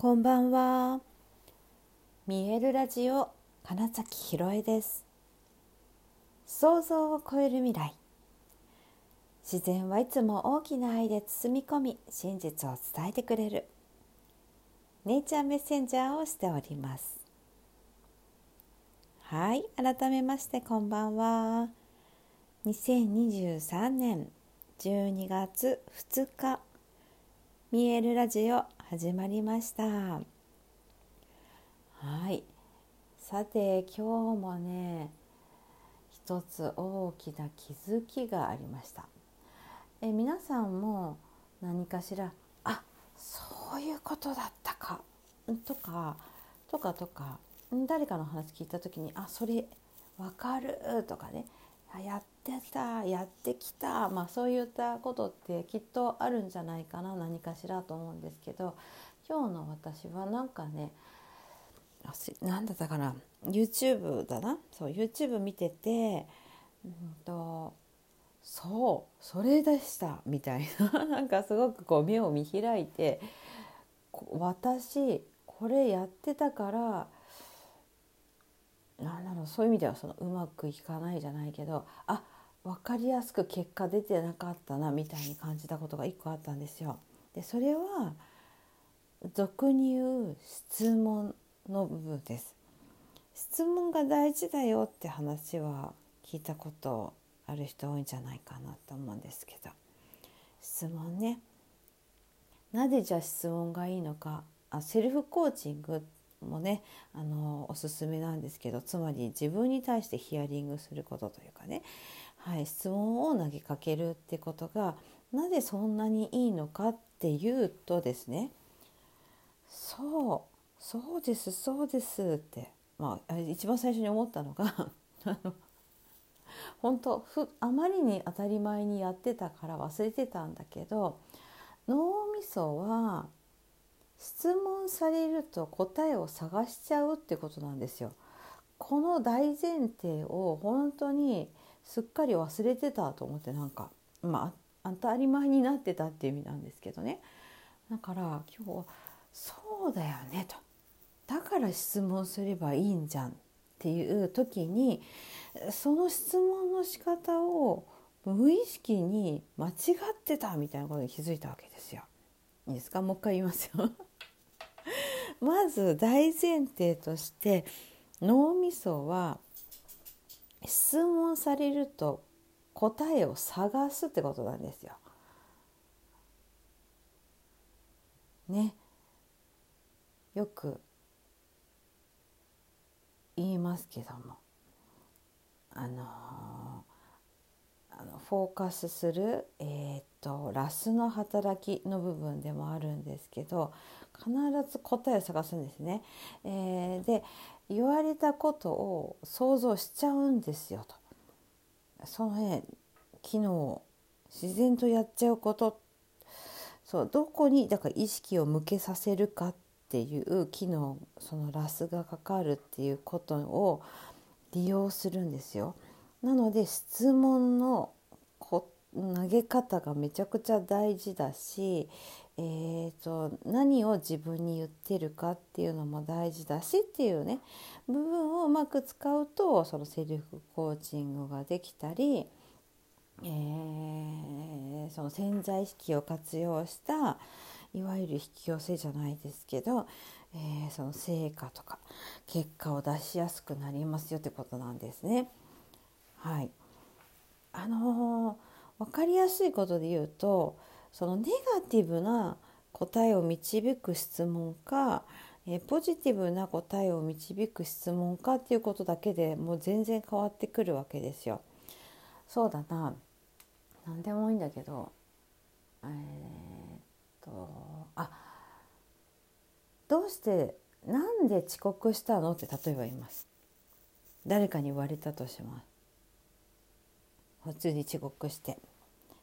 こんばんは。見えるラジオ金崎ひろえです。想像を超える未来。自然はいつも大きな愛で包み込み、真実を伝えてくれる。ネイチャーメッセンジャーをしております。はい、改めましてこんばんは。2023年12月2日、見えるラジオ始まりました。はい。さて今日もね一つ大きな気づきがありました。え皆さんも何かしらあそういうことだったかとかとかとか誰かの話聞いた時にあそれわかるとかね。やってたやってきた、まあ、そういったことってきっとあるんじゃないかな何かしらと思うんですけど今日の私はなんかね何だったかな YouTube だなそう YouTube 見てて、うんと、そうそれでしたみたいな。なんかすごくこう目を見開いて私これやってたからなんだろうそういう意味ではそのうまくいかないじゃないけどあ分かりやすく結果出てなかったなみたいに感じたことが1個あったんですよ。でそれは俗に言う質問の部分です。質問が大事だよって話は聞いたことある人多いんじゃないかなと思うんですけど質問ねなぜじゃあ質問がいいのかあセルフコーチングっもねあのおすすめなんですけどつまり自分に対してヒアリングすることというかね、はい、質問を投げかけるってことがなぜそんなにいいのかっていうとですねそうそうですそうですってまあ一番最初に思ったのが本当ふあまりに当たり前にやってたから忘れてたんだけど脳みそは質問されると答えを探しちゃうってことなんですよ。この大前提を本当にすっかり忘れてたと思ってなんかまあ当たり前になってたっていう意味なんですけどねだから今日はそうだよねとだから質問すればいいんじゃんっていう時にその質問の仕方を無意識に間違ってたみたいなことに気づいたわけですよ。いいですか？もう一回言いますよ。まず大前提として脳みそは質問されると答えを探すってことなんですよ。ね。よく言いますけども。あのあのフォーカスする、えーと、ラスの働きの部分でもあるんですけど必ず答えを探すんですね。えー、で言われたことを想像しちゃうんですよと。そのね昨日自然とやっちゃうことそうどこにだから意識を向けさせるかっていう機能そのラスがかかるっていうことを利用するんですよ。なので質問の投げ方がめちゃくちゃ大事だし、えーと、何を自分に言ってるかっていうのも大事だしっていうね部分をうまく使うとそのセルフコーチングができたり、えー、その潜在意識を活用したいわゆる引き寄せじゃないですけど、えー、その成果とか結果を出しやすくなりますよってことなんですね。はいあのー、分かりやすいことで言うとそのネガティブな答えを導く質問か、え、ポジティブな答えを導く質問かっていうことだけでもう全然変わってくるわけですよ。そうだな何でもいいんだけど、えー、っとあどうしてなんで遅刻したのって例えば言います。誰かに言われたとします。普通に遅刻して、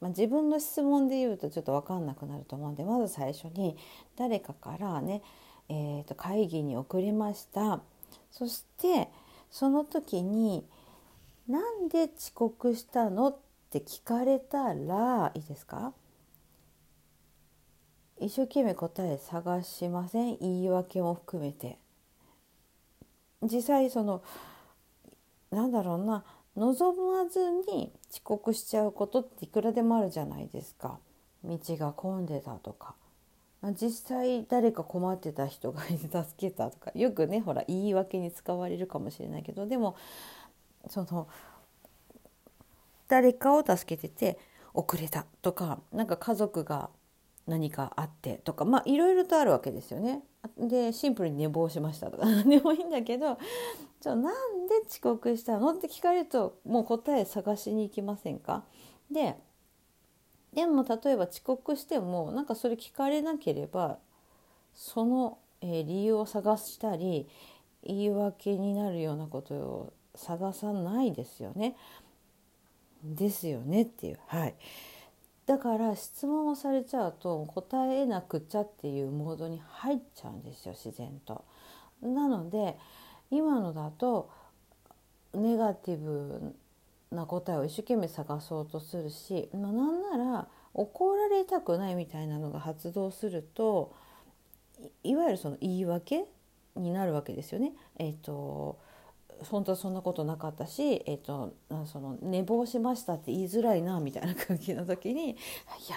まあ、自分の質問で言うとちょっと分かんなくなると思うんでまず最初に誰かからね、えー、と会議に遅れましたそしてその時に「なんで遅刻したの?」って聞かれたらいいですか？一生懸命答え探しません？言い訳も含めて。実際そのなんだろうな望まずに遅刻しちゃうことっていくらでもあるじゃないですか。道が混んでたとか。まあ実際誰か困ってた人がいて助けたとか。よくねほら言い訳に使われるかもしれないけど。でもその誰かを助けてて遅れたとかなんか家族が何かあってとかまあいろいろとあるわけですよね。でシンプルに寝坊しましたとか 何でもいいんだけどじゃあなんで遅刻したのって聞かれるともう答え探しに行きませんか？ででも例えば遅刻してもなんかそれ聞かれなければその、えー、理由を探したり言い訳になるようなことを探さないですよね。ですよねっていう。はい、だから質問をされちゃうと答えなくちゃっていうモードに入っちゃうんですよ自然と。なので今のだとネガティブな答えを一生懸命探そうとするし、まあ、なんなら怒られたくないみたいなのが発動するといわゆるその言い訳になるわけですよね。えーと、本当はそんなことなかったし、えーと、その寝坊しましたって言いづらいなみたいな空気の時に「いや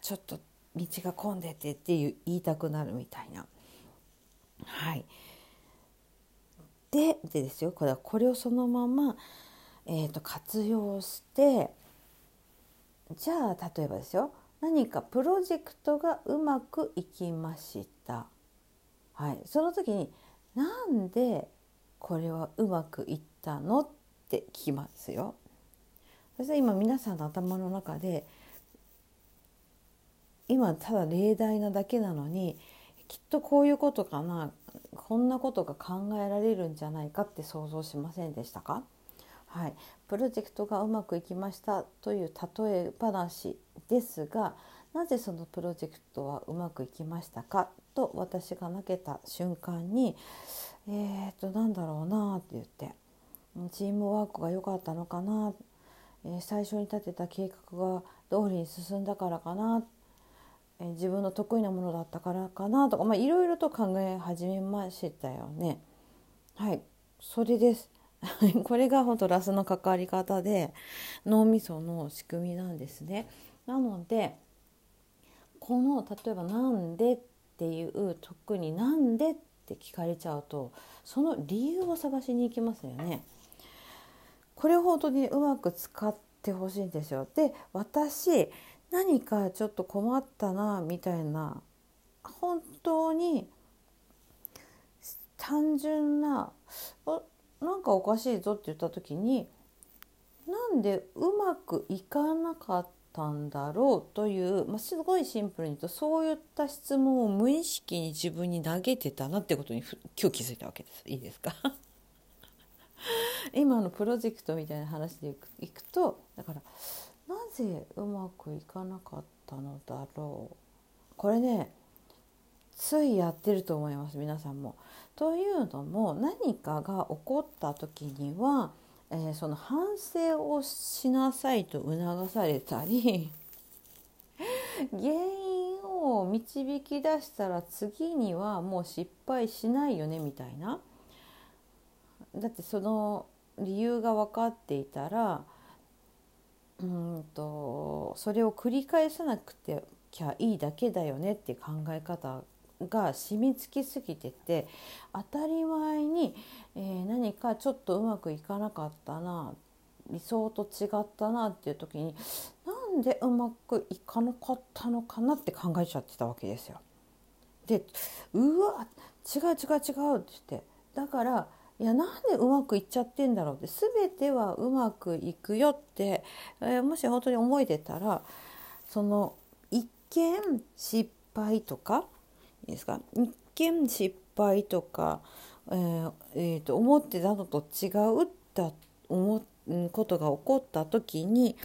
ちょっと道が混んでて」っていう言いたくなるみたいな。はいででですよこれはこれをそのまま、えーと、活用してじゃあ例えばですよ何かプロジェクトがうまくいきました。はい、その時になんでこれはうまくいったの？って聞きますよ。そして今皆さんの頭の中で今ただ例題なだけなのにきっとこういうことかなこんなことが考えられるんじゃないかって想像しませんでしたか？はい、プロジェクトがうまくいきましたという例え話ですがなぜそのプロジェクトはうまくいきましたか？と私が投げた瞬間にえー、っとなんだろうなって言ってチームワークが良かったのかな、えー、最初に立てた計画が通りに進んだからかなえ自分の得意なものだったからかなとかいろいろと考え始めましたよね。はいそれです これが本当ラスの関わり方で脳みその仕組みなんですね。なのでこの例えば「なんで?」っていう特に「なんで?」って聞かれちゃうとその理由を探しに行きますよね。これ本当にうまく使ってほしいんですよ。で私何かちょっと困ったなみたいな本当に単純なあなんかおかしいぞって言った時になんでうまくいかなかったんだろうという、まあ、すごいシンプルに言うとそういった質問を無意識に自分に投げてたなってことに今日気づいたわけです。いいですか？今のプロジェクトみたいな話でいくとだからなぜうまくいかなかったのだろう。これねついやってると思います皆さんも。というのも何かが起こった時には、えー、その反省をしなさいと促されたり 原因を導き出したら次にはもう失敗しないよねみたいな。だってその理由が分かっていたらうんとそれを繰り返さなくてきゃいいだけだよねって考え方が染みつきすぎてて当たり前に、えー、何かちょっとうまくいかなかったな理想と違ったなっていう時になんでうまくいかなかったのかなって考えちゃってたわけですよ。でうわ違う違う違うって言ってだからいやなんでうまくいっちゃってんだろうって全てはうまくいくよって、えー、もし本当に思えてたらその一見失敗とかいいですか？一見失敗とか、えーえー、と思ってたのと違うった思うことが起こった時に、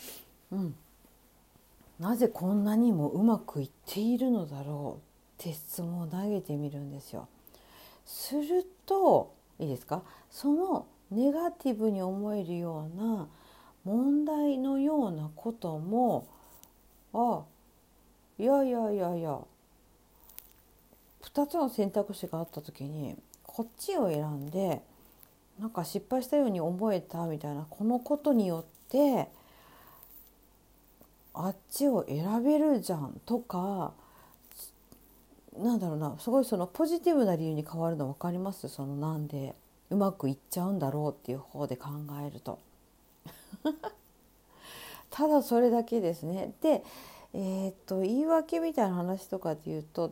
うん、なぜこんなにもうまくいっているのだろうって質問を投げてみるんですよ。するといいですか？そのネガティブに思えるような問題のようなこともあいやいやいやいや2つの選択肢があった時にこっちを選んでなんか失敗したように思えたみたいなこのことによってあっちを選べるじゃんとかなんだろうなすごいそのポジティブな理由に変わるの分かります？そのなんでうまくいっちゃうんだろうっていう方で考えると。ただそれだけですね。でえー、っと言い訳みたいな話とかで言うと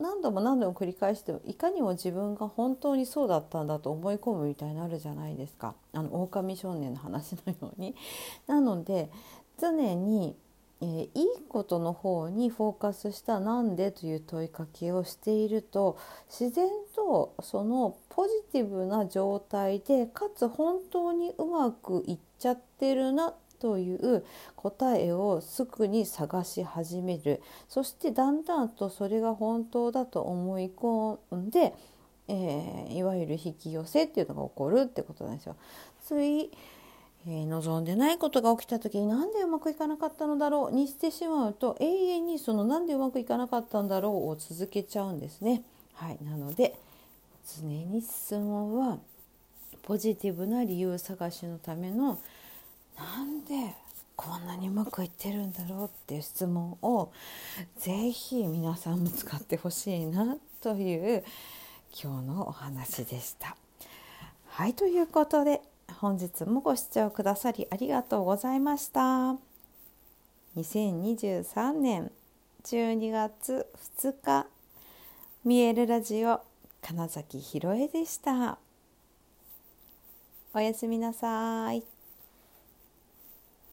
何度も何度も繰り返してもいかにも自分が本当にそうだったんだと思い込むみたいになるじゃないですかあの狼少年の話のように。なので常にえー、いいことの方にフォーカスした「なんで?」という問いかけをしていると自然とそのポジティブな状態でかつ本当にうまくいっちゃってるなという答えをすぐに探し始めるそしてだんだんとそれが本当だと思い込んで、えー、いわゆる引き寄せっていうのが起こるってことなんですよ。ついえー、望んでないことが起きた時になんでうまくいかなかったのだろうにしてしまうと永遠にそのなんでうまくいかなかったんだろうを続けちゃうんですね。はい、なので常に質問はポジティブな理由探しのためのなんでこんなにうまくいってるんだろうっていう質問をぜひ皆さんも使ってほしいなという今日のお話でした。はいということで本日もご視聴くださりありがとうございました。2023年12月2日見えるラジオ金崎ひろえでした。おやすみなさい。